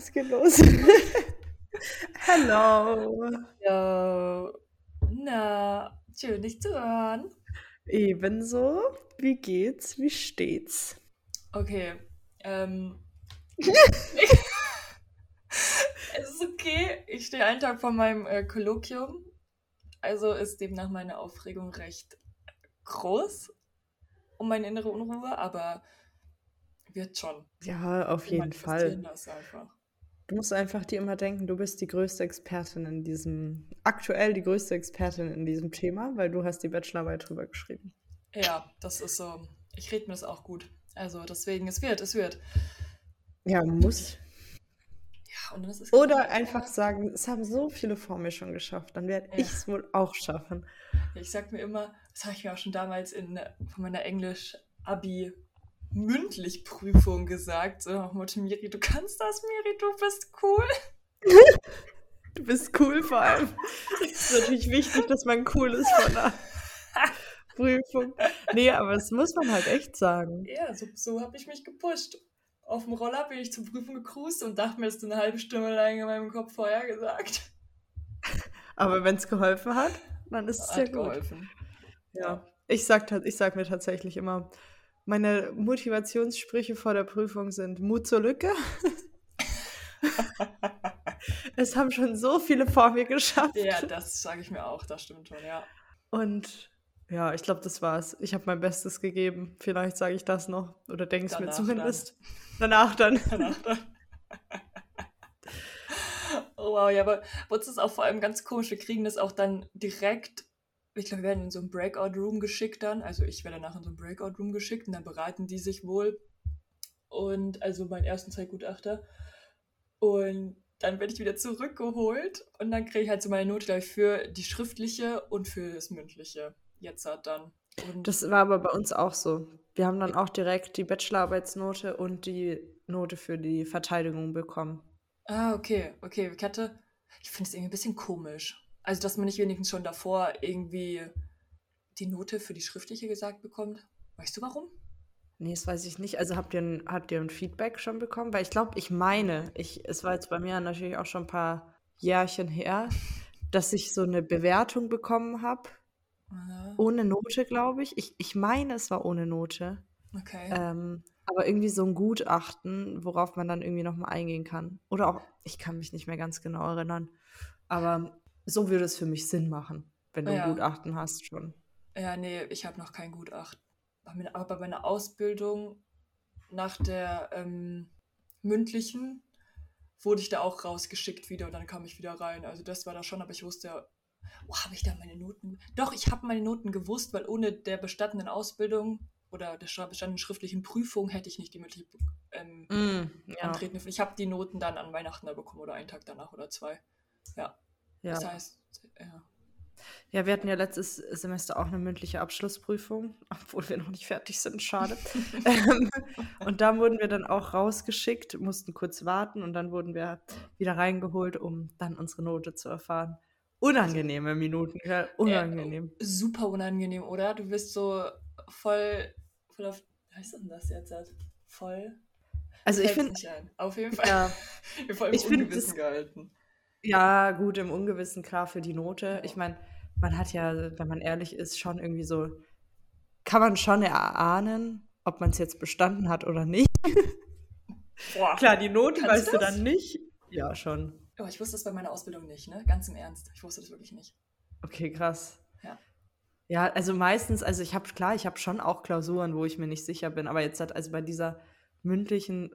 Es geht los. Hello. Ja, na, schön dich zu hören. Ebenso. Wie geht's? Wie steht's? Okay, ähm, es ist okay. Ich stehe einen Tag vor meinem äh, Kolloquium. Also ist demnach meine Aufregung recht groß um meine innere Unruhe, aber wird schon. Ja, auf jeden Fall. das einfach. Du musst einfach dir immer denken, du bist die größte Expertin in diesem, aktuell die größte Expertin in diesem Thema, weil du hast die Bachelorarbeit drüber geschrieben. Ja, das ist so. Ich rede mir das auch gut. Also deswegen, es wird, es wird. Ja, muss. Ja, und dann ist es Oder einfach sagen, es haben so viele vor mir schon geschafft, dann werde Ja. ich es wohl auch schaffen. Ich sag mir immer, das habe ich mir auch schon damals in von meiner Englisch-Abi mündlich Prüfung gesagt. So, nach Motto, Miri, du kannst das, Miri, du bist cool. Du bist cool vor allem. Es ist natürlich wichtig, dass man cool ist von der Prüfung. Nee, aber das muss man halt echt sagen. Ja, so, so habe ich mich gepusht. Auf dem Roller bin ich zur Prüfung gecruised und dachte mir, das ist eine halbe Stunde lang in meinem Kopf vorher gesagt. Aber wenn es geholfen hat, dann ist es ja gut. geholfen. Ja. Ich sag, ich sag mir tatsächlich immer, meine Motivationssprüche vor der Prüfung sind Mut zur Lücke. es haben schon so viele vor mir geschafft. Ja, das sage ich mir auch, das stimmt schon, ja. Und ja, ich glaube, das war's. Ich habe mein Bestes gegeben. Vielleicht sage ich das noch oder denke es mir zumindest. Danach dann. Danach dann. Oh wow, ja, aber uns ist auch vor allem ganz komisch. Wir kriegen das auch dann direkt, ich glaube, wir werden in so ein Breakout-Room geschickt dann. Also ich werde danach in so ein Breakout-Room geschickt und dann beraten die sich wohl. Und also meinen ersten Zeitgutachter. Und dann werde ich wieder zurückgeholt und dann kriege ich halt so meine Note, glaube ich, für die schriftliche und für das mündliche. Jetzt hat dann. Und Das war aber bei uns auch so. Wir haben dann auch direkt die Bachelorarbeitsnote und die Note für die Verteidigung bekommen. Ah, okay, okay. Ich hatte, ich finde es irgendwie ein bisschen komisch. Also, dass man nicht wenigstens schon davor irgendwie die Note für die schriftliche gesagt bekommt. Weißt du warum? Nee, das weiß ich nicht. Also habt ihr ein, habt ihr ein Feedback schon bekommen? Weil ich glaube, ich meine, ich, es war jetzt bei mir natürlich auch schon ein paar Jährchen her, dass ich so eine Bewertung bekommen habe. Ja, Ohne Note, glaube ich. ich. Ich meine, es war ohne Note. okay. Ähm, aber irgendwie so ein Gutachten, worauf man dann irgendwie nochmal eingehen kann. Oder auch, ich kann mich nicht mehr ganz genau erinnern. Aber so würde es für mich Sinn machen, wenn du ein Ja. Gutachten hast schon. Ja, nee, ich habe noch kein Gutachten. Aber bei meiner Ausbildung nach der ähm, mündlichen wurde ich da auch rausgeschickt wieder und dann kam ich wieder rein. Also das war da schon, aber ich wusste ja, oh, habe ich da meine Noten? Doch, ich habe meine Noten gewusst, weil ohne der bestandenen Ausbildung oder der bestandenen schriftlichen Prüfung hätte ich nicht die mündliche ähm, Mm, ja, antreten dürfen. Ich habe die Noten dann an Weihnachten da bekommen oder einen Tag danach oder zwei. Ja, ja. das heißt, ja. Ja, wir hatten ja letztes Semester auch eine mündliche Abschlussprüfung, obwohl wir noch nicht fertig sind, schade. ähm, und da wurden wir dann auch rausgeschickt, mussten kurz warten und dann wurden wir wieder reingeholt, um dann unsere Note zu erfahren. Unangenehme Minuten, gell? Unangenehm. super unangenehm, oder? Du bist so voll, voll auf, wie heißt denn das jetzt? Voll? Also ich finde. Auf jeden Fall. ja, Wir voll im ich find, Ungewissen das- gehalten. Ja, gut, im Ungewissen klar für die Note. Ich meine, man hat ja, wenn man ehrlich ist, schon irgendwie so, kann man schon erahnen, ob man es jetzt bestanden hat oder nicht. Boah. Klar, die Kannst weißt du du dann nicht. Ja, schon. Oh, ich wusste das bei meiner Ausbildung nicht, ne? Ganz im Ernst. Ich wusste das wirklich nicht. Okay, krass. Ja. Ja, also meistens, also ich habe, klar, ich habe schon auch Klausuren, wo ich mir nicht sicher bin, aber jetzt hat, also bei dieser mündlichen,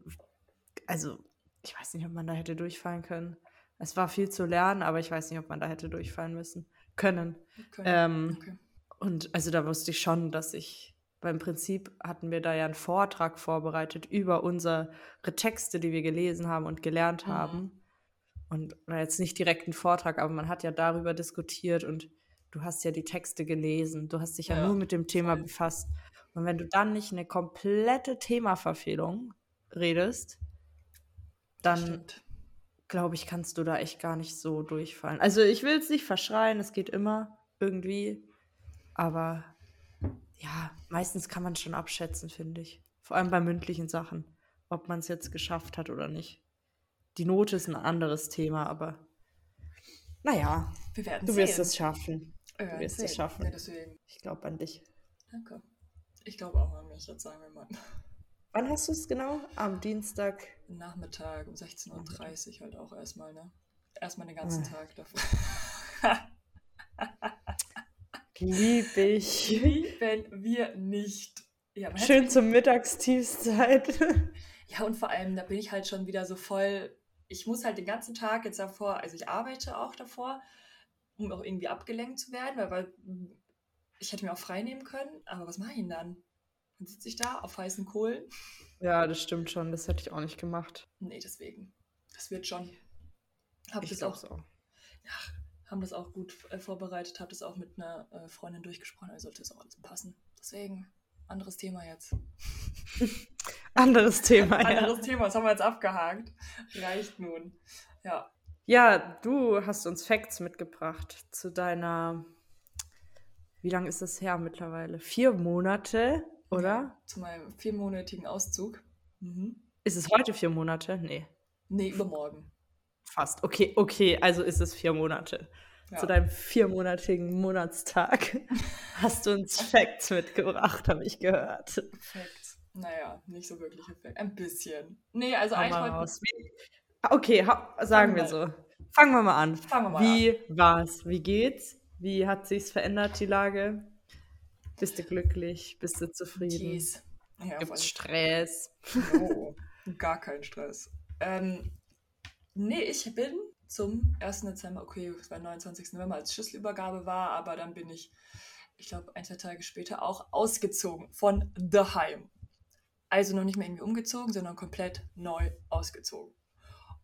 also ich weiß nicht, ob man da hätte durchfallen können. Es war viel zu lernen, aber ich weiß nicht, ob man da hätte durchfallen müssen. Können. Können. Ähm, okay. Und also da wusste ich schon, dass ich, beim Prinzip hatten wir da ja einen Vortrag vorbereitet über unsere Texte, die wir gelesen haben und gelernt Mhm. haben. Und jetzt nicht direkt ein Vortrag, aber man hat ja darüber diskutiert und du hast ja die Texte gelesen. Du hast dich ja, Ja, nur mit dem Thema befasst. Und wenn du dann nicht eine komplette Themaverfehlung redest, dann Stimmt. Glaube ich, kannst du da echt gar nicht so durchfallen. Also ich will es nicht verschreien, es geht immer irgendwie. Aber ja, meistens kann man es schon abschätzen, finde ich. Vor allem bei mündlichen Sachen, ob man es jetzt geschafft hat oder nicht. die Note ist ein anderes Thema, aber naja, Wir werden du wirst sehen. es schaffen. Wir Du wirst es sehen. schaffen. Ja. Ich glaube an dich. Danke. Ich glaube auch an mich, jetzt sagen wir mal. Wann hast du es genau? Am Dienstag. Nachmittag um 16.30 Uhr halt auch erstmal, ne? Erstmal den ganzen Ah. Tag davor. Lieb ich. Lieben wir nicht. Ja, Schön zur Mittagstiefszeit. Ja, und vor allem, da bin ich halt schon wieder so voll. Ich muss halt den ganzen Tag jetzt davor, also ich arbeite auch davor, um auch irgendwie abgelenkt zu werden, weil, weil ich hätte mir auch frei nehmen können, aber was mache ich denn dann? Dann sitze ich da auf heißen Kohlen. Ja, das stimmt schon. Das hätte ich auch nicht gemacht. Nee, deswegen. Das wird schon. Hab Ich das auch, auch. ja, haben das auch gut äh, vorbereitet, habe das auch mit einer äh, Freundin durchgesprochen, also sollte das auch alles passen. Deswegen, anderes Thema jetzt. Anderes Thema, ja. Anderes Thema, das haben wir jetzt abgehakt. Reicht nun. Ja. Ja, du hast uns Facts mitgebracht zu deiner. Wie lange ist das her mittlerweile? Vier Monate, oder? Zu meinem viermonatigen Auszug. Mhm. Ist es heute vier Monate? Nee, Nee, übermorgen. fast. Okay, okay, also ist es vier Monate. Ja. Zu deinem viermonatigen Monatstag hast du uns Facts mitgebracht, habe ich gehört. Perfekt. Naja, nicht so wirklich Effekt. Ein bisschen. Nee, also eigentlich raus. Wie, okay, sagen wir so. Fangen wir mal an. Fangen wir mal Wie war's? Wie geht's? Wie hat sich's verändert, die Lage? Bist du glücklich? Bist du zufrieden? Jeez. Ja, Gibt's voll- Stress? No, gar kein Stress. Ähm, nee, ich bin zum 1. Dezember, okay, es war 29. November, als Schlüsselübergabe war, aber dann bin ich, ich glaube, ein, zwei Tage später auch ausgezogen von daheim. Also noch nicht mehr irgendwie umgezogen, sondern komplett neu ausgezogen.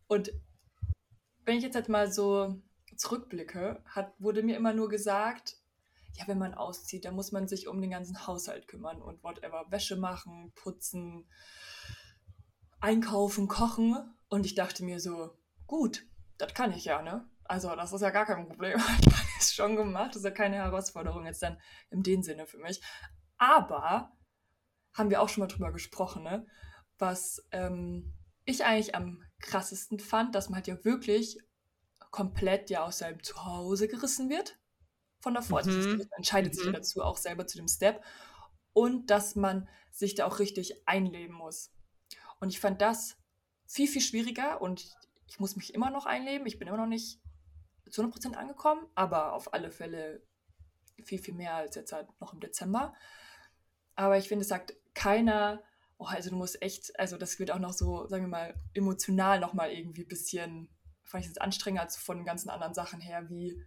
Und wenn ich jetzt halt mal so zurückblicke, hat, wurde mir immer nur gesagt, ja, wenn man auszieht, dann muss man sich um den ganzen Haushalt kümmern und whatever, Wäsche machen, putzen, einkaufen, kochen. Und ich dachte mir so, gut, das kann ich ja, ne? Also das ist ja gar kein Problem. Ich habe es schon gemacht. Das ist ja keine Herausforderung jetzt dann in dem Sinne für mich. Aber haben wir auch schon mal drüber gesprochen, ne? Was ähm, ich eigentlich am krassesten fand, dass man halt ja wirklich komplett ja aus seinem Zuhause gerissen wird. Von davor. Also Mhm. man entscheidet sich Mhm. dazu auch selber zu dem Step. Und dass man sich da auch richtig einleben muss. Und ich fand das viel, viel schwieriger und ich muss mich immer noch einleben. Ich bin immer noch nicht zu 100% angekommen, aber auf alle Fälle viel, viel mehr als jetzt halt noch im Dezember. Aber ich finde, es sagt keiner, oh, also du musst echt, also das wird auch noch so, sagen wir mal, emotional nochmal irgendwie ein bisschen, fand ich das anstrengender als von den ganzen anderen Sachen her, wie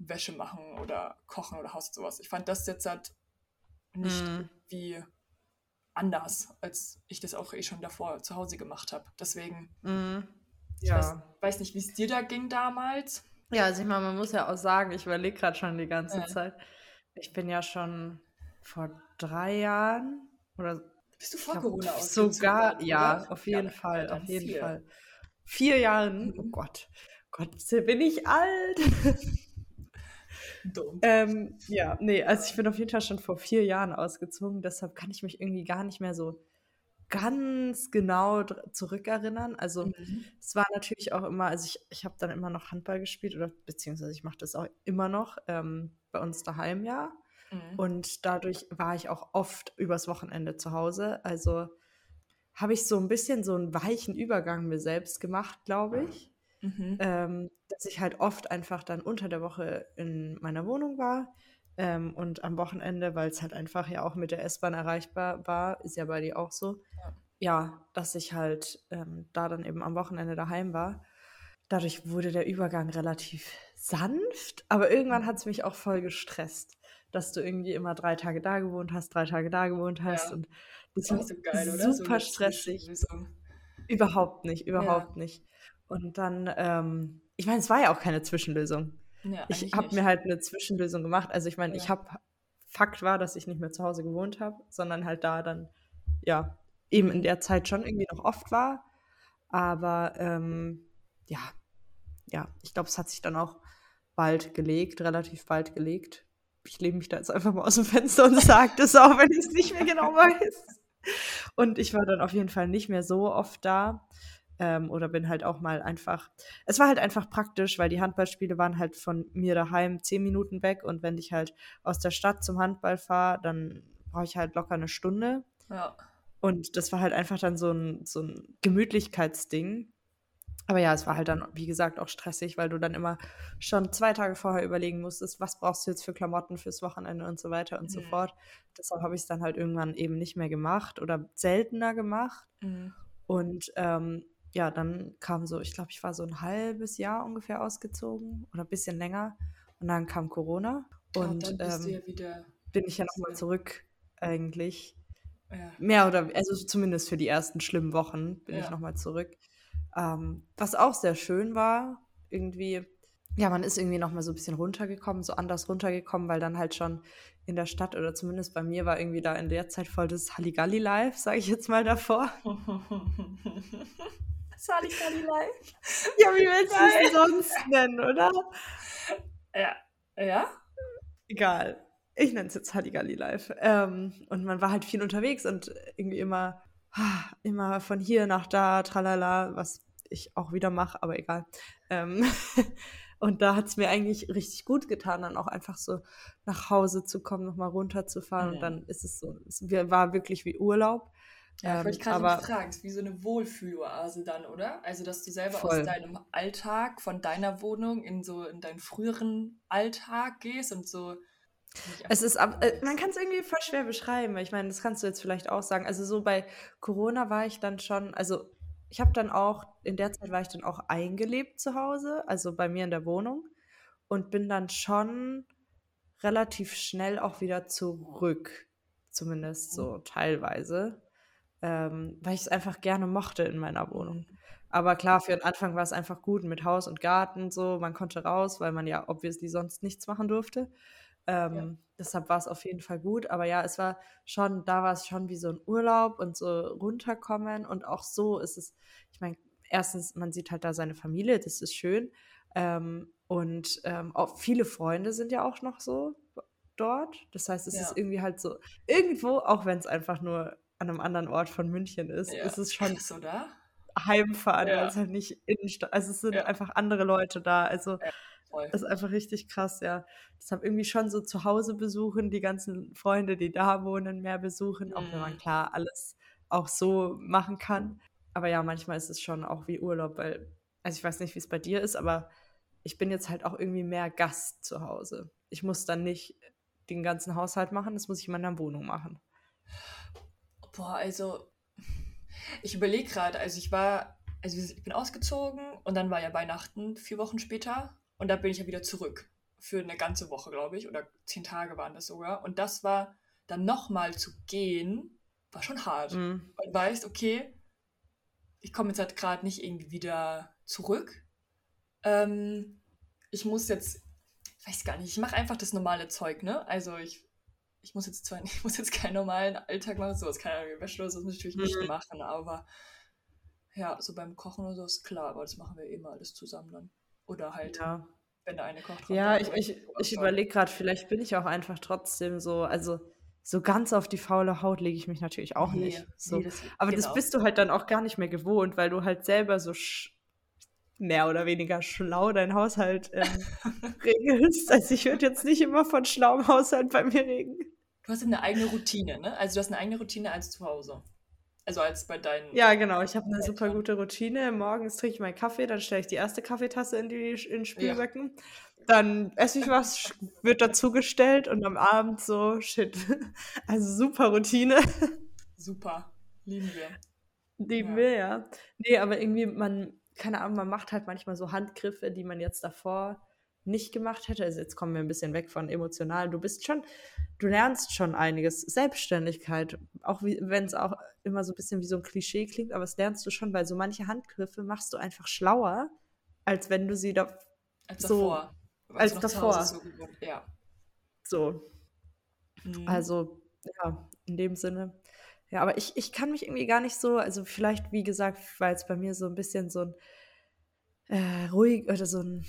Wäsche machen oder kochen oder Haus und sowas. Ich fand das jetzt halt nicht Mhm. wie anders, als ich das auch eh schon davor zu Hause gemacht habe. Deswegen, Mhm. ich weiß, Ja. weiß nicht, wie es dir da ging damals. ja, also ich meine, man muss ja auch sagen, ich überlege gerade schon die ganze Ja. Zeit. Ich bin ja schon vor drei Jahren oder Bist du vor glaub, Corona sogar, oder? ja, auf Ja, jeden Fall, dann auf jeden vier. Fall. Vier Jahren, oh Mhm. Gott, Gott, bin ich alt. Dumm. Ähm, ja, nee, also ich bin auf jeden Fall schon vor vier Jahren ausgezogen, deshalb kann ich mich irgendwie gar nicht mehr so ganz genau zurückerinnern. Also Mhm. es war natürlich auch immer, also ich, ich habe dann immer noch Handball gespielt oder beziehungsweise ich mache das auch immer noch ähm, bei uns daheim ja. Mhm. Und dadurch war ich auch oft übers Wochenende zu Hause. Also habe ich so ein bisschen so einen weichen Übergang mir selbst gemacht, glaube ich Mhm. ähm, dass ich halt oft einfach dann unter der Woche in meiner Wohnung war ähm, und am Wochenende, weil es halt einfach ja auch mit der S-Bahn erreichbar war, ist ja bei dir auch so, Ja. ja, dass ich halt ähm, da dann eben am Wochenende daheim war. Dadurch wurde der Übergang relativ sanft, aber irgendwann hat es mich auch voll gestresst, dass du irgendwie immer drei Tage da gewohnt hast, drei Tage da gewohnt hast Ja. und das war so geil, oder? So super stressig. Überhaupt nicht, überhaupt nicht. Und dann, ähm, ich meine, es war ja auch keine Zwischenlösung. Ja, Ich habe mir halt eine Zwischenlösung gemacht. Also ich meine, ich Ja. habe, Fakt war, dass ich nicht mehr zu Hause gewohnt habe, sondern halt da dann, ja, eben in der Zeit schon irgendwie noch oft war. Aber ähm, ja, ja, ich glaube, es hat sich dann auch bald gelegt, relativ bald gelegt. Ich lehne mich da jetzt einfach mal aus dem Fenster und sage das auch, wenn ich es nicht mehr genau weiß. Und ich war dann auf jeden Fall nicht mehr so oft da. Ähm, oder bin halt auch mal einfach. Es war halt einfach praktisch, weil die Handballspiele waren halt von mir daheim zehn Minuten weg und wenn ich halt aus der Stadt zum Handball fahre, dann brauche ich halt locker eine Stunde. Ja. Und das war halt einfach dann so ein, so ein Gemütlichkeitsding. Aber ja, es war halt dann, wie gesagt, auch stressig, weil du dann immer schon zwei Tage vorher überlegen musstest, was brauchst du jetzt für Klamotten fürs Wochenende und so weiter und mhm. so fort. Deshalb habe ich es dann halt irgendwann eben nicht mehr gemacht oder seltener gemacht. Mhm. Und ähm, ja, dann kam so, ich glaube, ich war so ein halbes Jahr ungefähr ausgezogen oder ein bisschen länger. Und dann kam Corona. Und oh, dann ähm, ja bin ich ja nochmal zurück eigentlich. Ja. Mehr oder, also zumindest für die ersten schlimmen Wochen bin Ja. ich nochmal zurück. Ähm, was auch sehr schön war, irgendwie, ja, man ist irgendwie nochmal so ein bisschen runtergekommen, so anders runtergekommen, weil dann halt schon in der Stadt oder zumindest bei mir war irgendwie da in der Zeit voll das Halligalli-Life, sage ich jetzt mal davor. Salikali live. Ja, wie willst du es sonst nennen, oder? Ja. Ja? Egal. Ich nenne es jetzt Halligalli Live. Ähm, und man war halt viel unterwegs und irgendwie immer, ah, immer von hier nach da, tralala, was ich auch wieder mache, aber egal. Ähm, und da hat es mir eigentlich richtig gut getan, dann auch einfach so nach Hause zu kommen, nochmal runterzufahren. Ja. Und dann ist es so, es war wirklich wie Urlaub. Ja, Ähm, ich gerade ist wie so eine Wohlfühloase dann, oder? Also, dass du selber aus voll. deinem Alltag, von deiner Wohnung in so in deinen früheren Alltag gehst und so Es ist, äh, man kann es irgendwie voll schwer beschreiben. Ich meine, das kannst du jetzt vielleicht auch sagen. Also so bei Corona war ich dann schon, also ich habe dann auch, in der Zeit war ich dann auch eingelebt zu Hause, also bei mir in der Wohnung und bin dann schon relativ schnell auch wieder zurück, zumindest so teilweise, ähm, weil ich es einfach gerne mochte in meiner Wohnung. Aber klar, für den Anfang war es einfach gut mit Haus und Garten so. Man konnte raus, weil man ja obviously sonst nichts machen durfte. Ja. Ähm, deshalb war es auf jeden Fall gut. Aber ja, es war schon, da war es schon wie so ein Urlaub und so runterkommen. Und auch so ist es, ich meine, erstens, man sieht halt da seine Familie, das ist schön. Ähm, und ähm, auch viele Freunde sind ja auch noch so dort. Das heißt, es ist Ja. irgendwie halt so, irgendwo, auch wenn es einfach nur an einem anderen Ort von München ist, Ja. ist es schon Krass, oder? heimfahren, weil Ja. es halt nicht Innenstadt, also es sind Ja. einfach andere Leute da. Also das ist einfach richtig krass, ja. Deshalb irgendwie schon so zu Hause besuchen, die ganzen Freunde, die da wohnen, mehr besuchen, auch wenn man Mhm. klar alles auch so machen kann. Aber ja, manchmal ist es schon auch wie Urlaub, weil, also ich weiß nicht, wie es bei dir ist, aber ich bin jetzt halt auch irgendwie mehr Gast zu Hause. Ich muss dann nicht den ganzen Haushalt machen, das muss ich in meiner Wohnung machen. Boah, also ich überlege gerade, also ich war, also ich bin ausgezogen und dann war ja Weihnachten vier Wochen später und da bin ich ja wieder zurück für eine ganze Woche, glaube ich, oder zehn Tage waren das sogar. Und das war dann nochmal zu gehen, war schon hart. Mhm. Und weißt, okay, ich komme jetzt halt gerade nicht irgendwie wieder zurück. Ähm, ich muss jetzt, ich weiß gar nicht, ich mache einfach das normale Zeug, ne? Also ich, ich muss jetzt zwar, ich muss jetzt keinen normalen Alltag machen, sowas keine Ahnung, Wäsche oder so natürlich nicht Mhm. machen, aber ja, so beim Kochen oder so ist klar, aber das machen wir eh mal alles zusammen dann. Oder halt, Ja. wenn der eine kocht, Ja, ich, ich, ich überlege gerade, vielleicht bin ich auch einfach trotzdem so, also so ganz auf die faule Haut lege ich mich natürlich auch Nee, nicht. So. nee, das, Aber das genau. bist du halt dann auch gar nicht mehr gewohnt, weil du halt selber so sch mehr oder weniger schlau deinen Haushalt ähm, regelst. Also ich würde jetzt nicht immer von schlauem Haushalt bei mir reden. Du hast eine eigene Routine, ne? Also du hast eine eigene Routine als zu Hause. Also als bei deinen Ja, genau. Ich habe eine super gute Routine. Morgens trinke ich meinen Kaffee, dann stelle ich die erste Kaffeetasse in die in den Ja. Spülbecken. Dann esse ich was, wird dazugestellt und am Abend so, shit. Also super Routine. Super. Lieben wir. Lieben Ja. wir, ja. Nee, aber irgendwie, man, keine Ahnung, man macht halt manchmal so Handgriffe, die man jetzt davor nicht gemacht hätte. Also jetzt kommen wir ein bisschen weg von emotional. Du bist schon, du lernst schon einiges. Selbstständigkeit, auch wenn es auch immer so ein bisschen wie so ein Klischee klingt, aber das lernst du schon, weil so manche Handgriffe machst du einfach schlauer, als wenn du sie da Als so, davor. Als zu davor. So. Ja. so. Mhm. Also, ja, in dem Sinne. Ja, aber ich, ich kann mich irgendwie gar nicht so, also vielleicht, wie gesagt, weil es bei mir so ein bisschen so ein äh, ruhig oder so ein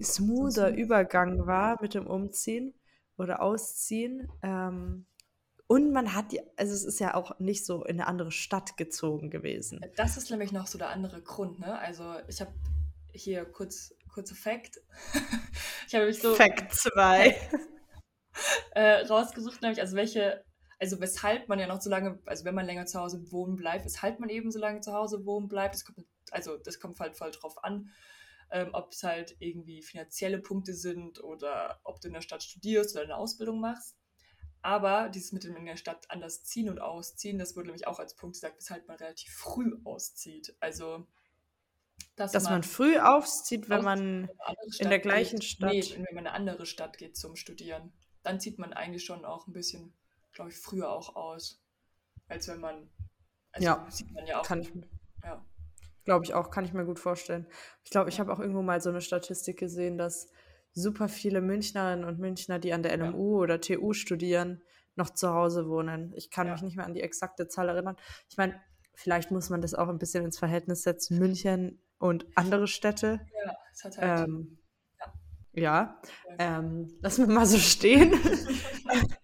smoother smooth. Übergang war mit dem Umziehen oder Ausziehen, ähm, Und man hat, ja, also es ist ja auch nicht so in eine andere Stadt gezogen gewesen. Das ist nämlich noch so der andere Grund, ne? Also ich habe hier kurz, kurzer Fact. ich habe nämlich so. Fact 2. Äh, rausgesucht, nämlich, also welche, also weshalb man ja noch so lange, also wenn man länger zu Hause wohnen bleibt, weshalb man eben so lange zu Hause wohnen bleibt. Das kommt, also das kommt halt voll drauf an, ähm, ob es halt irgendwie finanzielle Punkte sind oder ob du in der Stadt studierst oder eine Ausbildung machst. Aber dieses mit dem in der Stadt anders ziehen und ausziehen, das wurde nämlich auch als Punkt gesagt, weshalb man relativ früh auszieht. Also dass, dass man, man, früh auszieht, wenn man in der gleichen geht. Stadt. Nee, wenn man in eine andere Stadt geht zum Studieren. Dann zieht man eigentlich schon auch ein bisschen, glaube ich, früher auch aus. Als wenn man. Also ja, sieht man ja auch. Kann ich, ja. Glaube ich auch, kann ich mir gut vorstellen. Ich glaube, ich habe auch irgendwo mal so eine Statistik gesehen, dass super viele Münchnerinnen und Münchner, die an der LMU ja. oder TU studieren, noch zu Hause wohnen. Ich kann ja. mich nicht mehr an die exakte Zahl erinnern. Ich meine, vielleicht muss man das auch ein bisschen ins Verhältnis setzen. München und andere Städte. Ja, es hat halt. Ähm, ja, ja ähm, lassen wir mal so stehen.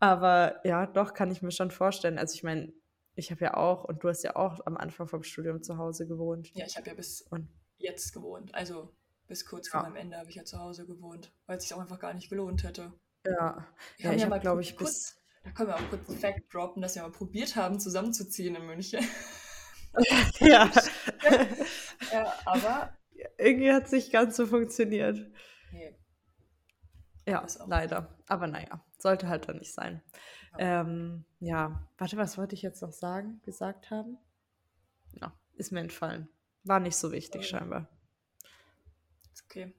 Aber ja, doch, kann ich mir schon vorstellen. Also ich meine, ich habe ja auch, und du hast ja auch am Anfang vom Studium zu Hause gewohnt. Ja, ich habe ja bis und, jetzt gewohnt. Also bis kurz vor meinem Ende habe ich ja zu Hause gewohnt, weil es sich auch einfach gar nicht gelohnt hätte. Ja, wir ja, ich ja habe, glaube ich, kurz, bis... Da können wir auch kurz einen Fact droppen, dass wir mal probiert haben, zusammenzuziehen in München. ja. ja, aber... Irgendwie hat es nicht ganz so funktioniert. Nee. Ja, leider. Aber naja, sollte halt dann nicht sein. Ja. Ähm, ja, warte, was wollte ich jetzt noch sagen, gesagt haben? Ja, ist mir entfallen. War nicht so wichtig, ähm. scheinbar. Okay.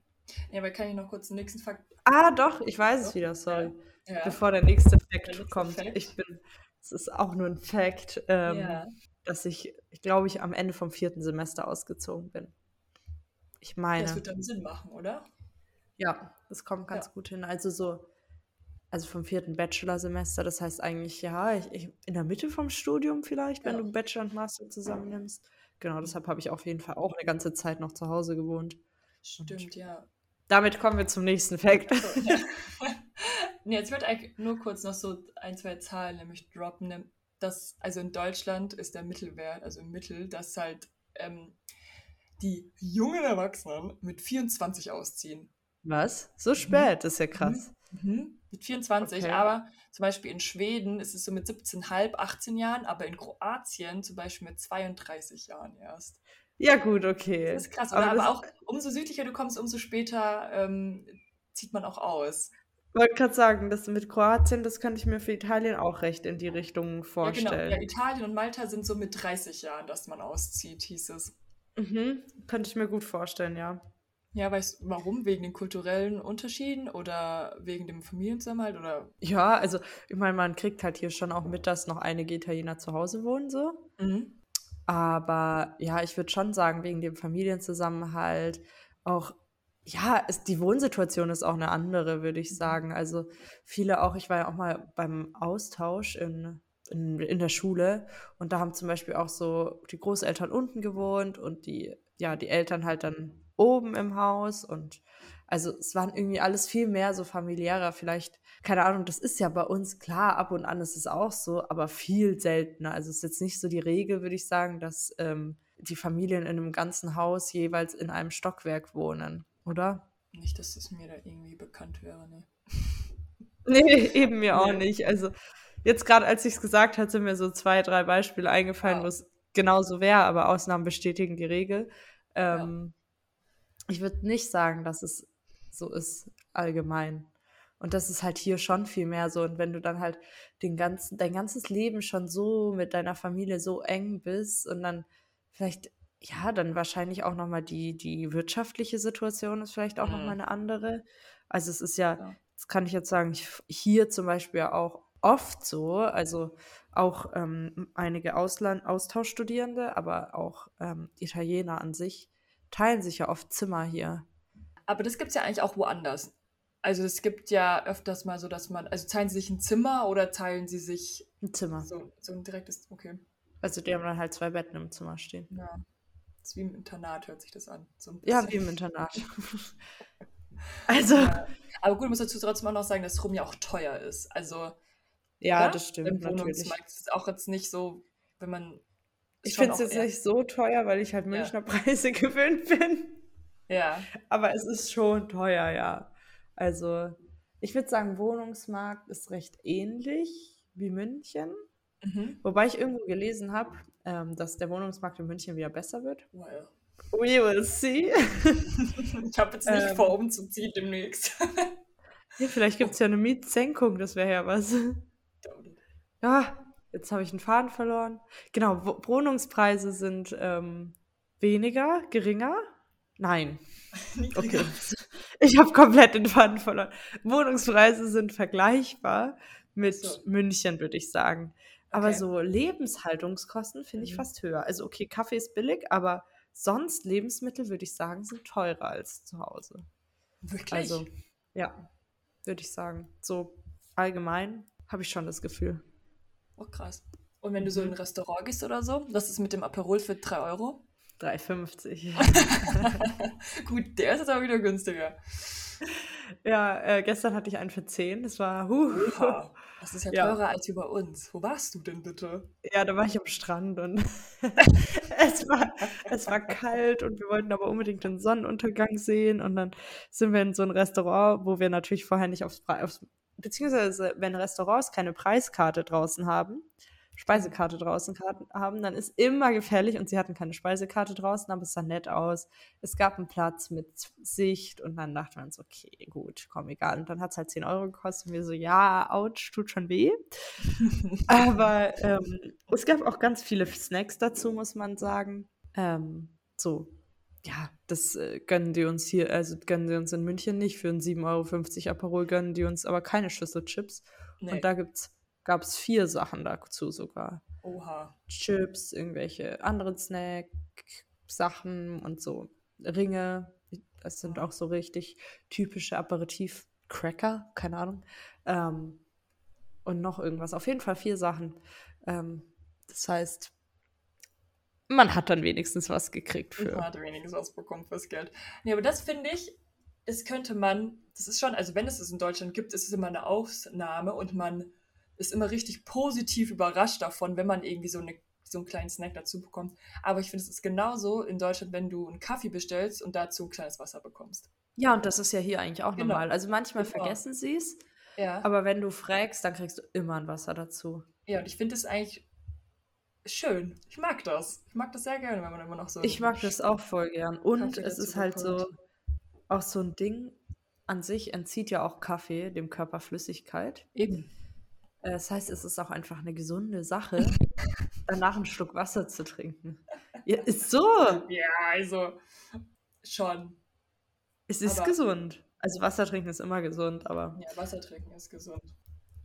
Ja, aber kann ich noch kurz den nächsten Fakt. Ah, doch, ich weiß es wieder, sorry. Ja. Bevor der nächste Fakt der nächste kommt. Fact. Ich bin, es ist auch nur ein Fakt, ähm, ja. dass ich, ich glaube, ich am Ende vom vierten Semester ausgezogen bin. Ich meine. Das wird dann Sinn machen, oder? Ja, das kommt ganz ja. gut hin. Also so, also vom vierten Bachelorsemester, das heißt eigentlich, ja, ich, ich, in der Mitte vom Studium vielleicht, wenn du Bachelor und Master zusammennimmst. Genau, deshalb habe ich auf jeden Fall auch eine ganze Zeit noch zu Hause gewohnt. Stimmt, ja. Damit kommen wir zum nächsten Fact. ja. nee, jetzt wird eigentlich nur kurz noch so ein, zwei Zahlen nämlich droppen. Ne, das, also in Deutschland ist der Mittelwert, also im Mittel, dass halt ähm, die jungen Erwachsenen mit 24 ausziehen. Was? So mhm. spät? Mhm. Das ist ja krass. Mhm. Mit 24, okay. aber zum Beispiel in Schweden ist es so mit 17,5, 18 Jahren, aber in Kroatien zum Beispiel mit 32 Jahren erst. Ja, gut, okay. Das ist krass. Aber, aber auch umso südlicher du kommst, umso später ähm, zieht man auch aus. Ich wollte gerade sagen, das mit Kroatien, das könnte ich mir für Italien auch recht in die Richtung vorstellen. Ja, genau. Ja, Italien und Malta sind so mit 30 Jahren, dass man auszieht, hieß es. Mhm. Könnte ich mir gut vorstellen, ja. Ja, weißt du warum? Wegen den kulturellen Unterschieden oder wegen dem Familienzusammenhalt oder? Ja, also ich meine, man kriegt halt hier schon auch mit, dass noch einige Italiener zu Hause wohnen, so. Mhm. Aber ja, ich würde schon sagen, wegen dem Familienzusammenhalt auch, ja, es, die Wohnsituation ist auch eine andere, würde ich sagen. Also viele auch, ich war ja auch mal beim Austausch in, in, in der Schule und da haben zum Beispiel auch so die Großeltern unten gewohnt und die, ja, die Eltern halt dann oben im Haus und also es waren irgendwie alles viel mehr so familiärer. Vielleicht, keine Ahnung, das ist ja bei uns klar, ab und an ist es auch so, aber viel seltener. Also es ist jetzt nicht so die Regel, würde ich sagen, dass ähm, die Familien in einem ganzen Haus jeweils in einem Stockwerk wohnen, oder? Nicht, dass es mir da irgendwie bekannt wäre, ne? nee, eben mir auch nicht. Also jetzt gerade, als ich es gesagt hatte, sind mir so zwei, drei Beispiele eingefallen, ja. wo es genauso wäre, aber Ausnahmen bestätigen die Regel. Ähm, ja. Ich würde nicht sagen, dass es so ist allgemein. Und das ist halt hier schon viel mehr so. Und wenn du dann halt den ganzen, dein ganzes Leben schon so mit deiner Familie so eng bist und dann vielleicht, ja, dann wahrscheinlich auch nochmal die, die wirtschaftliche Situation ist vielleicht auch mhm. nochmal eine andere. Also es ist ja, ja, das kann ich jetzt sagen, hier zum Beispiel auch oft so, also auch ähm, einige Ausland Austauschstudierende, aber auch ähm, Italiener an sich teilen sich ja oft Zimmer hier. Aber das gibt es ja eigentlich auch woanders. Also es gibt ja öfters mal so, dass man, also teilen sie sich ein Zimmer oder teilen sie sich ein Zimmer. So, so ein direktes, okay. Also die haben dann halt zwei Betten im Zimmer stehen. Ja. Das ist wie im Internat, hört sich das an. So ja, wie im Internat. also. Ja. Aber gut, ich muss dazu trotzdem auch noch sagen, dass Rum ja auch teuer ist. Also Ja, oder? das Im stimmt natürlich. Wohnungsmarkt ist es auch jetzt nicht so, wenn man ist Ich finde es jetzt eher. nicht so teuer, weil ich halt Ja. Münchner Preise gewöhnt bin. Ja. Aber es ist schon teuer, ja. Also, ich würde sagen, Wohnungsmarkt ist recht ähnlich wie München. Mhm. Wobei ich irgendwo gelesen habe, ähm, dass der Wohnungsmarkt in München wieder besser wird. Well. We will see. Ich habe jetzt nicht Ähm. vor, umzuziehen demnächst. Ja, vielleicht gibt es ja eine Mietsenkung, das wäre ja was. Ja, jetzt habe ich einen Faden verloren. Genau, Wo- Wohnungspreise sind ähm, weniger, geringer. Nein, okay. Ich habe komplett den Faden verloren. Wohnungspreise sind vergleichbar mit So. München, würde ich sagen. Aber Okay. so Lebenshaltungskosten finde ich Mhm. fast höher. Also okay, Kaffee ist billig, aber sonst Lebensmittel, würde ich sagen, sind teurer als zu Hause. Wirklich? Also, ja, würde ich sagen. So allgemein habe ich schon das Gefühl. Oh, krass. Und wenn du so in Mhm. ein Restaurant gehst oder so, was ist mit dem Aperol für 3 Euro? 3,50. Gut, der ist jetzt aber wieder günstiger. ja, äh, gestern hatte ich einen für 10. Das war, huh. Oha, das ist ja Ja. teurer als über uns. Wo warst du denn bitte? Ja, da war ich am Strand und es war, es war kalt und wir wollten aber unbedingt den Sonnenuntergang sehen und dann sind wir in so ein Restaurant, wo wir natürlich vorher nicht aufs, aufs beziehungsweise wenn Restaurants keine Preiskarte draußen haben, Speisekarte draußen haben, dann ist immer gefährlich und sie hatten keine Speisekarte draußen, aber es sah nett aus. Es gab einen Platz mit Sicht und dann dachten wir uns, okay, gut, komm, egal. Und dann hat es halt 10 Euro gekostet und wir so, ja, ouch, tut schon weh. Aber ähm, es gab auch ganz viele Snacks dazu, muss man sagen. Ähm, so, ja, das äh, gönnen die uns hier, also gönnen die uns in München nicht. Für einen 7,50 Euro Aperol gönnen die uns aber keine Schüssel Chips. Nee. Und da gab es vier Sachen dazu sogar. Oha. Chips, irgendwelche anderen Snack-Sachen und so Ringe. Das sind auch so richtig typische Aperitif-Cracker, keine Ahnung. Ähm, und noch irgendwas. Auf jeden Fall vier Sachen. Ähm, das heißt, man hat dann wenigstens was gekriegt Man für. hat wenigstens was bekommen fürs Geld. Nee, aber das finde ich, das könnte man, das ist schon, also wenn es es in Deutschland gibt, ist es immer eine Ausnahme und man ist immer richtig positiv überrascht davon, wenn man irgendwie so, eine, so einen kleinen Snack dazu bekommt. Aber ich finde, es ist genauso in Deutschland, wenn du einen Kaffee bestellst und dazu ein kleines Wasser bekommst. Ja, und das ist ja hier eigentlich auch Genau. normal. Also manchmal Genau. vergessen sie es, Ja. aber wenn du fragst, dann kriegst du immer ein Wasser dazu. ja, und ich finde es eigentlich schön. Ich mag das. Ich mag das sehr gerne, wenn man immer noch so. Ich mag das auch voll gern. Und Kaffee es ist halt so, auch so ein Ding an sich entzieht ja auch Kaffee dem Körper Flüssigkeit. Eben. Äh, Das heißt, es ist auch einfach eine gesunde Sache, danach einen Schluck Wasser zu trinken. Ja, ist so. Ja, also schon. Es ist Aber- gesund. Also Wasser trinken ist immer gesund, aber Ja, Wasser trinken ist gesund.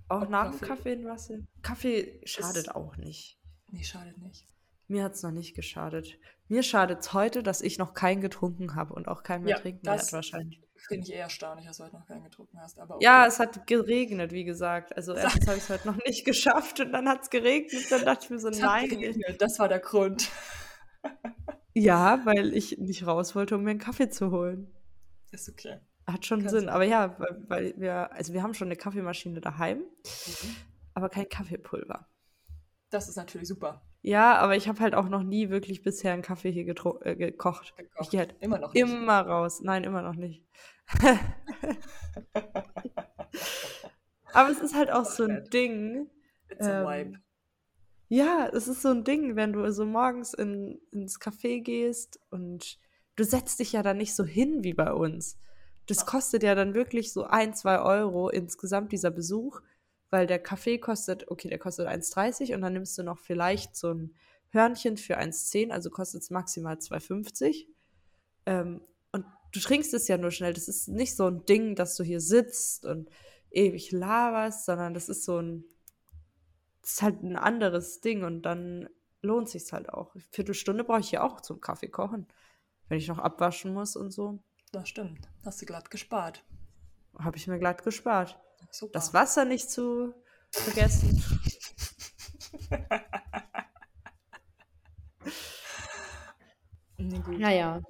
auch Und nach dem Kaffee. Ein Wasser. Kaffee schadet auch nicht. Nee, schadet nicht. Mir hat es noch nicht geschadet. Mir schadet es heute, dass ich noch keinen getrunken habe und auch keinen mehr Ja, trinken werde wahrscheinlich. Finde ich eher erstaunlich, dass du heute noch keinen getrunken hast. Aber Ja, okay. es hat geregnet, wie gesagt. Also erstens habe ich es heute noch nicht geschafft und dann hat es geregnet. Dann dachte ich mir so, Es nein. geregnet, das war der Grund. Ja, weil ich nicht raus wollte, um mir einen Kaffee zu holen. Ist okay. Hat schon Kann Sinn. Aber ja, weil, weil wir, also wir haben schon eine Kaffeemaschine daheim, Mhm. aber kein Kaffeepulver. Das ist natürlich super. Ja, aber ich habe halt auch noch nie wirklich bisher einen Kaffee hier äh, gekocht. Ich Gekocht. gehe halt Immer noch nicht. immer raus. Nein, immer noch nicht. aber es ist halt auch so ein. Ding. It's a ähm, vibe. Ja, es ist so ein Ding, wenn du so morgens in, ins Café gehst und du setzt dich ja dann nicht so hin wie bei uns. Das kostet ja dann wirklich so ein, zwei Euro insgesamt dieser Besuch, weil der Kaffee kostet, okay, der kostet 1,30 und dann nimmst du noch vielleicht so ein Hörnchen für 1,10, also kostet es maximal 2,50. Ähm, und du trinkst es ja nur schnell. Das ist nicht so ein Ding, dass du hier sitzt und ewig laberst, sondern das ist so ein, das ist halt ein anderes Ding und dann lohnt sich's halt auch. Eine Viertelstunde brauche ich ja auch zum Kaffee kochen, wenn ich noch abwaschen muss und so. Das stimmt. Hast du glatt gespart. Habe ich mir glatt gespart. Super. Das Wasser nicht zu vergessen. Nee. Naja,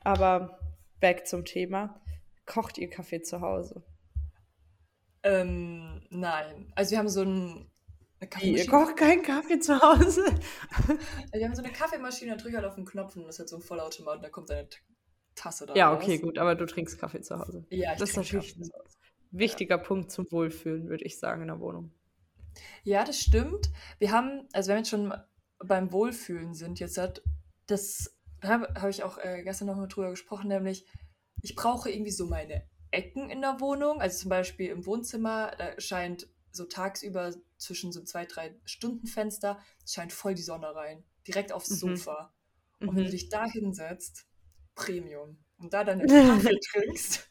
aber back zum Thema. Kocht ihr Kaffee zu Hause? Ähm, nein. Also wir haben so ein, Ihr kocht keinen Kaffee zu Hause. wir haben so eine Kaffeemaschine, da drücke ich halt auf den Knopf und das ist halt so ein Vollautomat und da kommt eine Tasse da Ja, okay, gut, aber du trinkst Kaffee zu Hause. Ja, ich das ist natürlich ein wichtiger. Punkt zum Wohlfühlen, würde ich sagen, in der Wohnung. Ja, das stimmt. Wir haben, also wenn wir jetzt schon beim Wohlfühlen sind, jetzt hat das, da habe hab ich auch äh, gestern noch mal drüber gesprochen, nämlich ich brauche irgendwie so meine Ecken in der Wohnung. Also zum Beispiel im Wohnzimmer, da scheint so tagsüber zwischen so zwei, drei Stunden Fenster, scheint voll die Sonne rein. Direkt aufs mhm. Sofa. Und mhm. wenn du dich da hinsetzt, Premium. Und da deinen Kaffee trinkst.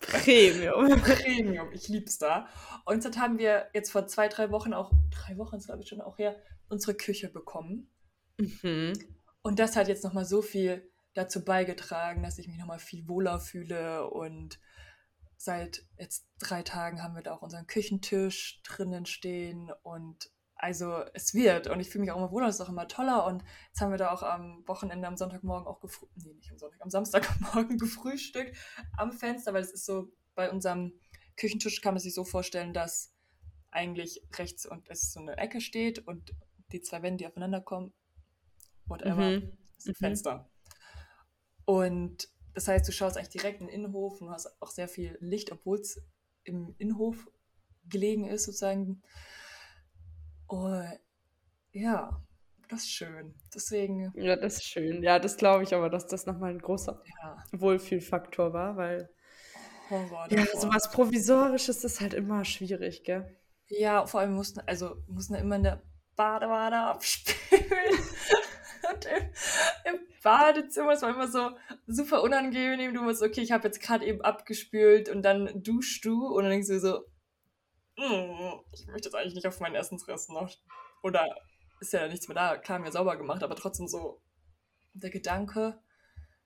Premium. Premium, ich lieb's da. Und dann haben wir jetzt vor zwei, drei Wochen auch, drei Wochen ist glaube ich schon auch her, unsere Küche bekommen. Mhm. Und das hat jetzt nochmal so viel dazu beigetragen, dass ich mich nochmal viel wohler fühle und seit jetzt drei Tagen haben wir da auch unseren Küchentisch drinnen stehen und also es wird und ich fühle mich auch immer wohler, es ist auch immer toller und jetzt haben wir da auch am Wochenende, am Sonntagmorgen auch gefrühstückt, nee, nicht am Sonntag, am Samstagmorgen gefrühstückt am Fenster, weil es ist so, bei unserem Küchentisch kann man sich so vorstellen, dass eigentlich rechts und es so eine Ecke steht und die zwei Wände, die aufeinander kommen, whatever, mhm. ist ein mhm. Fenster. Und das heißt, du schaust eigentlich direkt in den Innenhof und hast auch sehr viel Licht, obwohl es im Innenhof gelegen ist, sozusagen. Oh, ja, das ist schön. Deswegen. Ja, das ist schön. Ja, das glaube ich aber, dass das nochmal ein großer ja. Wohlfühlfaktor war, weil. Horror, ja, sowas Provisorisches ist halt immer schwierig, gell? Ja, vor allem mussten, also mussten immer in der Badewanne abspülen. Und im, im, Badezimmer, es war immer so super unangenehm. Du musst, okay, ich habe jetzt gerade eben abgespült und dann duschst du und dann denkst du so, ich möchte jetzt eigentlich nicht auf meinen Essensrest noch. Oder ist ja nichts mehr da, klar, mir sauber gemacht, aber trotzdem so der Gedanke.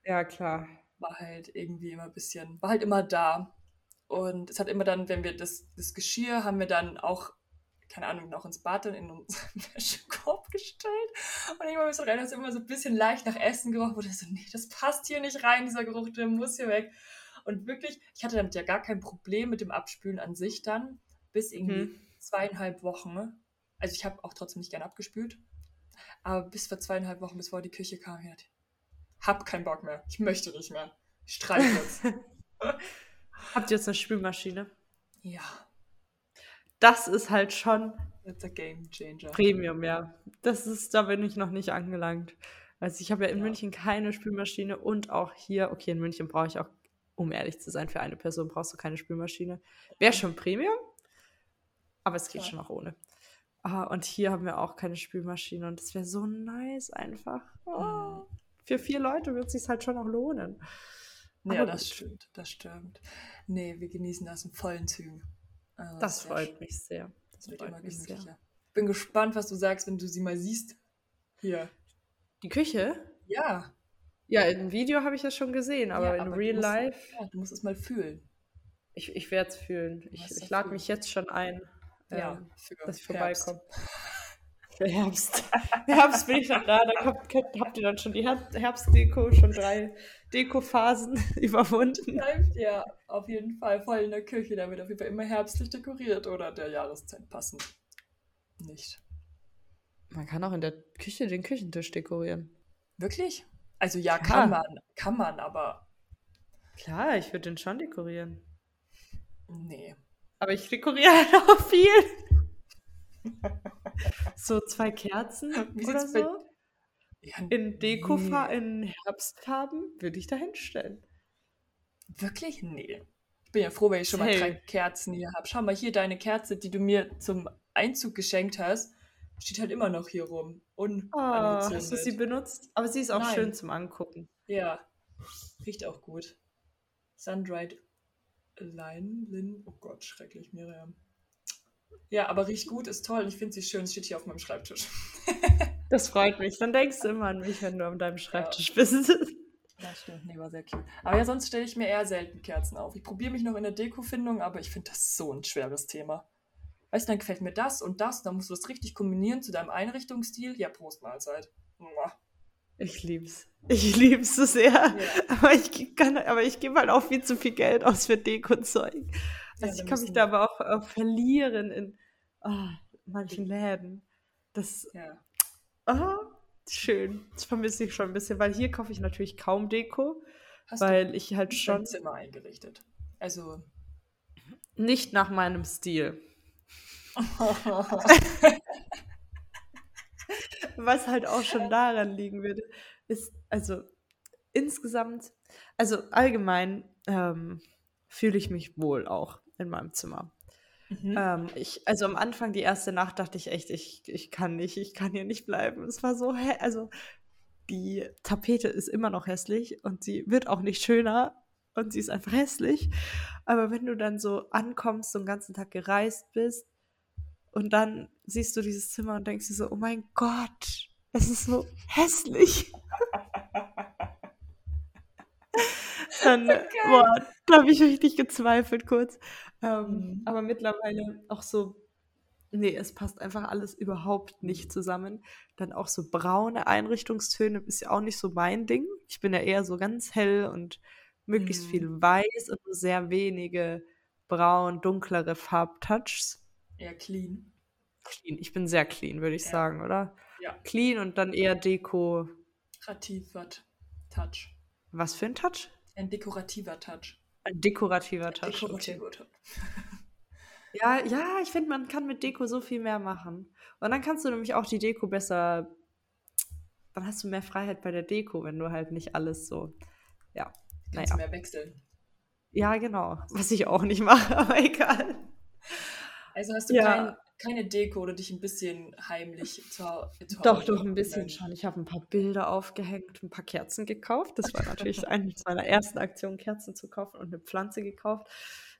Ja, klar. War halt irgendwie immer ein bisschen, war halt immer da. Und es hat immer dann, wenn wir das, das Geschirr haben wir dann auch keine Ahnung, noch ins Bad und in unseren Wäschekorb gestellt. Und irgendwann bin ich so rein, hast immer so ein bisschen leicht nach Essen gerochen, wo ich so, nee, das passt hier nicht rein, dieser Geruch, der muss hier weg. Und wirklich, ich hatte damit ja gar kein Problem mit dem Abspülen an sich dann, bis irgendwie hm. zweieinhalb Wochen. Also ich habe auch trotzdem nicht gern abgespült. Aber bis vor zweieinhalb Wochen, bevor die Küche kam, ich dachte, hab keinen Bock mehr. Ich möchte nicht mehr. Ich streiche jetzt. Habt ihr jetzt eine Spülmaschine? Ja das ist halt schon That's a game changer. Premium, ja. Das ist, da bin ich noch nicht angelangt. Also ich habe ja in ja. München keine Spülmaschine und auch hier, okay, in München brauche ich auch, um ehrlich zu sein, für eine Person brauchst du keine Spülmaschine. Wäre schon Premium, aber es geht ja. schon auch ohne. Ah, und hier haben wir auch keine Spülmaschine und das wäre so nice einfach. Oh. Mhm. Für vier Leute wird es sich halt schon auch lohnen. Ja, das gut. stimmt, das stimmt. Nee, wir genießen das in vollen Zügen. Also das freut schön. mich sehr. Das wird immer gemütlicher. Ich bin gespannt, was du sagst, wenn du sie mal siehst. Hier. Die Küche? Ja. Ja, im Video habe ich das schon gesehen, aber ja, in aber Real musst, Life. Ja, du musst es mal fühlen. Ich, ich werde es fühlen. Ich, ich lade mich jetzt schon ein, ja, ähm, dass ich vorbeikomme. Für Herbst. Herbst bin ich noch da, da kommt, habt ihr dann schon die Herbstdeko, schon drei Dekophasen überwunden. Ja, auf jeden Fall voll in der Küche. Da wird auf jeden Fall immer herbstlich dekoriert oder der Jahreszeit passend. Nicht. Man kann auch in der Küche den Küchentisch dekorieren. Wirklich? Also ja, ja. kann man, kann man, aber. Klar, ich würde den schon dekorieren. Nee. Aber ich dekoriere halt auch viel. so zwei Kerzen Wie oder so. Ja, in Dekofa nee. in Herbstfarben würde ich da hinstellen. Wirklich? Nee. Ich bin ja froh, wenn ich schon mal drei Kerzen hier habe. Schau mal, hier deine Kerze, die du mir zum Einzug geschenkt hast, steht halt immer noch hier rum. Und oh, hast du sie benutzt? Aber sie ist auch Nein. schön zum Angucken. Ja, riecht auch gut. Sundried Line, Lin, oh Gott, schrecklich, Miriam. Ja, aber riecht gut, ist toll. Ich finde sie schön. Es steht hier auf meinem Schreibtisch. das freut mich. Dann denkst du immer an mich, wenn du an deinem Schreibtisch ja. bist. Das stimmt, nee, war sehr cute. Aber ja, sonst stelle ich mir eher selten Kerzen auf. Ich probiere mich noch in der Dekofindung, aber ich finde das so ein schweres Thema. Weißt du, dann gefällt mir das und das, dann musst du das richtig kombinieren zu deinem Einrichtungsstil. Ja, Prostmahlzeit. Ich lieb's. Ich lieb's so sehr. Ja. Aber ich kann, aber ich gebe halt auch viel zu viel Geld aus für Deko-Zeug. Also ja, ich kann mich da aber auch, auch verlieren in oh, manchen Läden. Das, ja. Oh, schön. Das vermisse ich schon ein bisschen, weil hier kaufe ich natürlich kaum Deko, Hast weil ich halt schon Zimmer eingerichtet. Also nicht nach meinem Stil. Was halt auch schon daran liegen würde, ist, also insgesamt, also allgemein ähm, fühle ich mich wohl auch in meinem Zimmer. Mhm. Ähm, ich, also am Anfang, die erste Nacht, dachte ich echt, ich, ich kann nicht, ich kann hier nicht bleiben. Es war so, also die Tapete ist immer noch hässlich und sie wird auch nicht schöner und sie ist einfach hässlich. Aber wenn du dann so ankommst, so einen ganzen Tag gereist bist und dann siehst du dieses Zimmer und denkst dir so, oh mein Gott, es ist so hässlich. dann, okay. boah, da habe ich richtig gezweifelt kurz. Ähm, mhm. Aber mittlerweile auch so, nee, es passt einfach alles überhaupt nicht zusammen. Dann auch so braune Einrichtungstöne ist ja auch nicht so mein Ding. Ich bin ja eher so ganz hell und möglichst mhm. viel weiß und nur sehr wenige braun, dunklere Farbtouchs. Eher clean. Clean. Ich bin sehr clean, würde ich ja. sagen, oder? Ja. Clean und dann eher Deko. Dekorativer Touch. Was für ein Touch? Ein dekorativer Touch. Ein dekorativer Touch. Dekorativer okay. Touch. Ja, ja, ich finde, man kann mit Deko so viel mehr machen. Und dann kannst du nämlich auch die Deko besser. Dann hast du mehr Freiheit bei der Deko, wenn du halt nicht alles so. Ja. Kannst naja. mehr wechseln. Ja, genau. Was ich auch nicht mache, aber egal. Also hast du ja. kein, keine Deko oder dich ein bisschen heimlich zu, zu Doch, doch, ein bisschen schon. Ich habe ein paar Bilder aufgehängt, ein paar Kerzen gekauft. Das war natürlich eine meiner ersten Aktionen, Kerzen zu kaufen und eine Pflanze gekauft,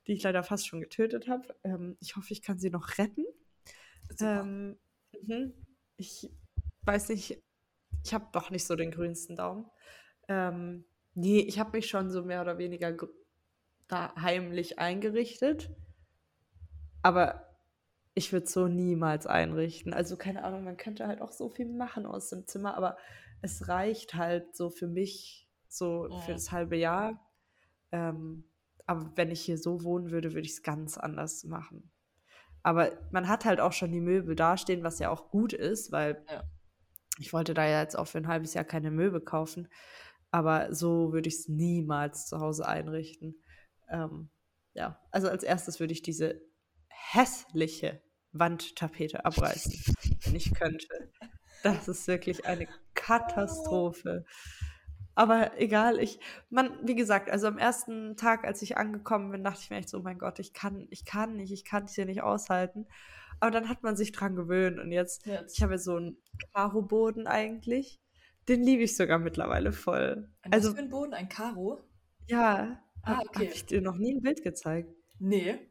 die ich leider fast schon getötet habe. Ähm, ich hoffe, ich kann sie noch retten. Ähm, mhm. ich weiß nicht, ich habe doch nicht so den grünsten Daumen. Ähm, nee, ich habe mich schon so mehr oder weniger da heimlich eingerichtet. Aber ich würde so niemals einrichten. Also keine Ahnung, man könnte halt auch so viel machen aus dem Zimmer, aber es reicht halt so für mich, so ja. für das halbe Jahr. Ähm, aber wenn ich hier so wohnen würde, würde ich es ganz anders machen. Aber man hat halt auch schon die Möbel dastehen, was ja auch gut ist, weil ja. ich wollte da ja jetzt auch für ein halbes Jahr keine Möbel kaufen. Aber so würde ich es niemals zu Hause einrichten. Ähm, ja, also als erstes würde ich diese hässliche Wandtapete abreißen, wenn ich könnte. Das ist wirklich eine Katastrophe. Aber egal, ich, man, wie gesagt, also am ersten Tag, als ich angekommen bin, dachte ich mir echt so, oh mein Gott, ich kann, ich kann nicht, ich kann es hier nicht aushalten. Aber dann hat man sich dran gewöhnt und jetzt, jetzt. ich habe so einen Karo-Boden eigentlich. Den liebe ich sogar mittlerweile voll. Ein also, für ein Boden? Ein Karo? Ja. Ah, okay. Habe ich dir noch nie ein Bild gezeigt? Nee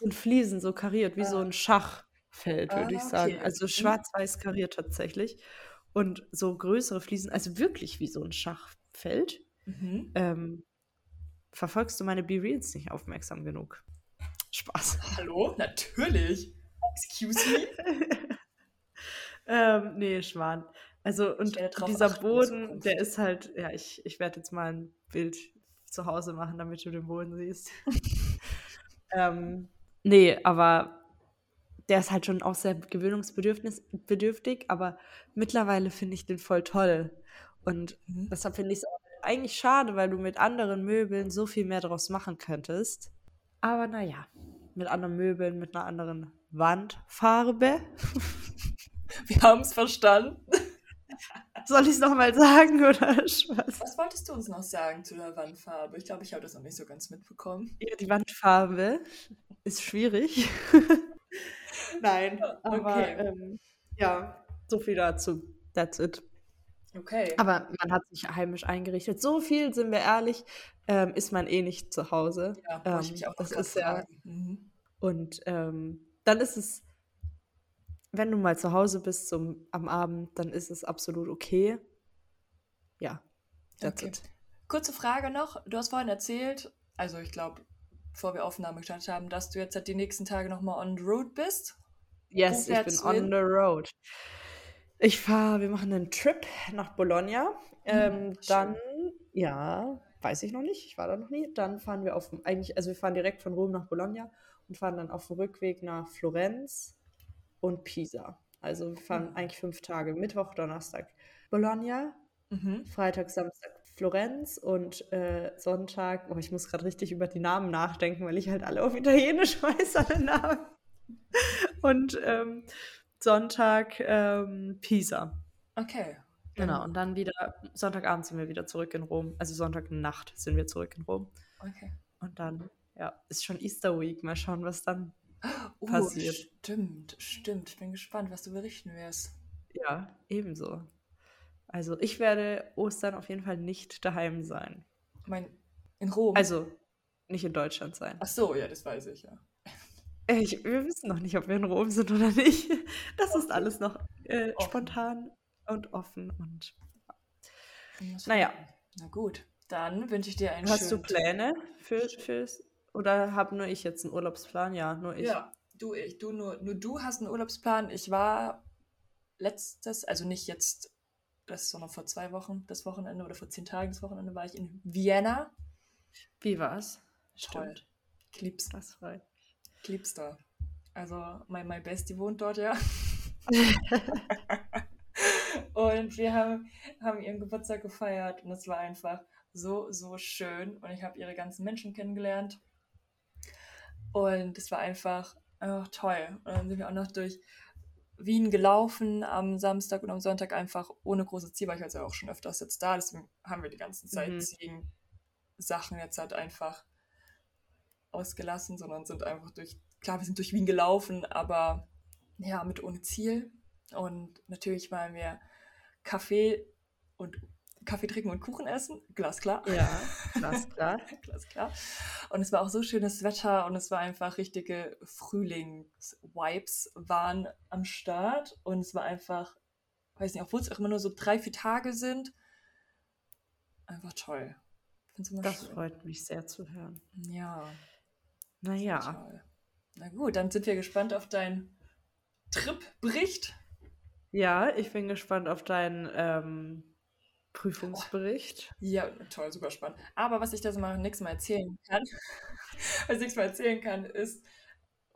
sind Fliesen so kariert, wie ah. so ein Schachfeld, würde ah, ich sagen. Okay. Also mhm. schwarz-weiß kariert tatsächlich. Und so größere Fliesen, also wirklich wie so ein Schachfeld. Mhm. Ähm, verfolgst du meine B-Reels nicht aufmerksam genug? Spaß. Hallo? Natürlich. Excuse me? ähm, nee, Schwan. Also, und dieser Boden, der ist halt, ja, ich, ich werde jetzt mal ein Bild zu Hause machen, damit du den Boden siehst. ähm, Nee, aber der ist halt schon auch sehr gewöhnungsbedürftig, aber mittlerweile finde ich den voll toll. Und mhm. deshalb finde ich es eigentlich schade, weil du mit anderen Möbeln so viel mehr daraus machen könntest. Aber naja, mit anderen Möbeln, mit einer anderen Wandfarbe. Wir haben es verstanden. Soll ich es nochmal sagen oder was? Was wolltest du uns noch sagen zu der Wandfarbe? Ich glaube, ich habe das noch nicht so ganz mitbekommen. Ja, die Wandfarbe ist schwierig. Nein, aber okay. ähm, ja, so viel dazu. That's it. Okay. Aber man hat sich heimisch eingerichtet. So viel, sind wir ehrlich, ähm, ist man eh nicht zu Hause. Ja, ähm, ich mich auch das ist ja. Mhm. Und ähm, dann ist es, wenn du mal zu Hause bist zum, am Abend, dann ist es absolut okay. Ja, that's okay. it. Kurze Frage noch. Du hast vorhin erzählt, also ich glaube, bevor wir Aufnahme gestartet haben, dass du jetzt halt die nächsten Tage nochmal on the road bist. Yes, ich bin on the road. Ich fahre, wir machen einen Trip nach Bologna. Hm, ähm, dann, ja, weiß ich noch nicht, ich war da noch nie. Dann fahren wir auf, eigentlich, also wir fahren direkt von Rom nach Bologna und fahren dann auf dem Rückweg nach Florenz und Pisa. Also wir fahren mhm. eigentlich fünf Tage, Mittwoch, Donnerstag Bologna, mhm. Freitag, Samstag Florenz und äh, Sonntag, oh, ich muss gerade richtig über die Namen nachdenken, weil ich halt alle auf Italienisch weiß, alle Namen. Und ähm, Sonntag ähm, Pisa. Okay. Genau, und dann wieder, Sonntagabend sind wir wieder zurück in Rom. Also Sonntagnacht sind wir zurück in Rom. Okay. Und dann, ja, ist schon Easter Week. Mal schauen, was dann uh, passiert. Stimmt, stimmt. Ich bin gespannt, was du berichten wirst. Ja, ebenso. Also ich werde Ostern auf jeden Fall nicht daheim sein. Ich meine, in Rom? Also nicht in Deutschland sein. Ach so, ja, das weiß ich, ja. Ich, wir wissen noch nicht, ob wir in Rom sind oder nicht. Das ist alles noch äh, spontan und offen und ja. naja. Na gut, dann wünsche ich dir einen Hast du Pläne für, fürs oder habe nur ich jetzt einen Urlaubsplan? Ja, nur ich. Ja, du, ich, du, nur, nur du hast einen Urlaubsplan. Ich war letztes, also nicht jetzt, das sondern vor zwei Wochen, das Wochenende oder vor zehn Tagen, das Wochenende war ich in Vienna. Wie war's? Stimmt. Ich lieb's. Das freut Ich lieb's da. Also, mein, mein Bestie wohnt dort, ja. Und wir haben, haben ihren Geburtstag gefeiert und es war einfach so, so schön. Und ich habe ihre ganzen Menschen kennengelernt. Und es war einfach, einfach toll. Und dann sind wir auch noch durch Wien gelaufen am Samstag und am Sonntag einfach ohne großes Ziel, weil ich ja auch schon öfters jetzt da. Deswegen haben wir die ganzen Zeit mhm. Sachen jetzt halt einfach ausgelassen, sondern sind einfach durch, klar, wir sind durch Wien gelaufen, aber ja, mit ohne Ziel. Und natürlich waren wir Kaffee und Kaffee trinken und Kuchen essen, glasklar. Ja, glasklar. glasklar. Und es war auch so schönes Wetter und es war einfach richtige Frühlings-Vibes waren am Start und es war einfach, weiß nicht, obwohl es auch immer nur so drei, vier Tage sind, einfach toll. das schön. freut mich sehr zu hören. Ja. Naja. Na gut, dann sind wir gespannt auf deinen Trip-Bericht. Ja, ich bin gespannt auf deinen ähm, Prüfungsbericht. Ja, toll, super spannend. Aber was ich da so mal nächstes Mal erzählen kann, was ich nächstes Mal erzählen kann, ist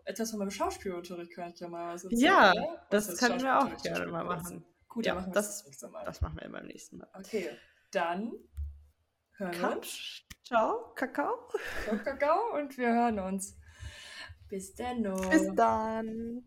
etwas von meinem Schauspielunterricht kann ich ja mal was erzählen. Ja, das, das können wir auch gerne mal machen. Gut, ja, dann machen wir das, das nächste Mal. Das machen wir beim nächsten Mal. Okay, dann hören wir uns. Ciao, Kakao. Ciao, Kakao und wir hören uns. Bis dann. Bis dann.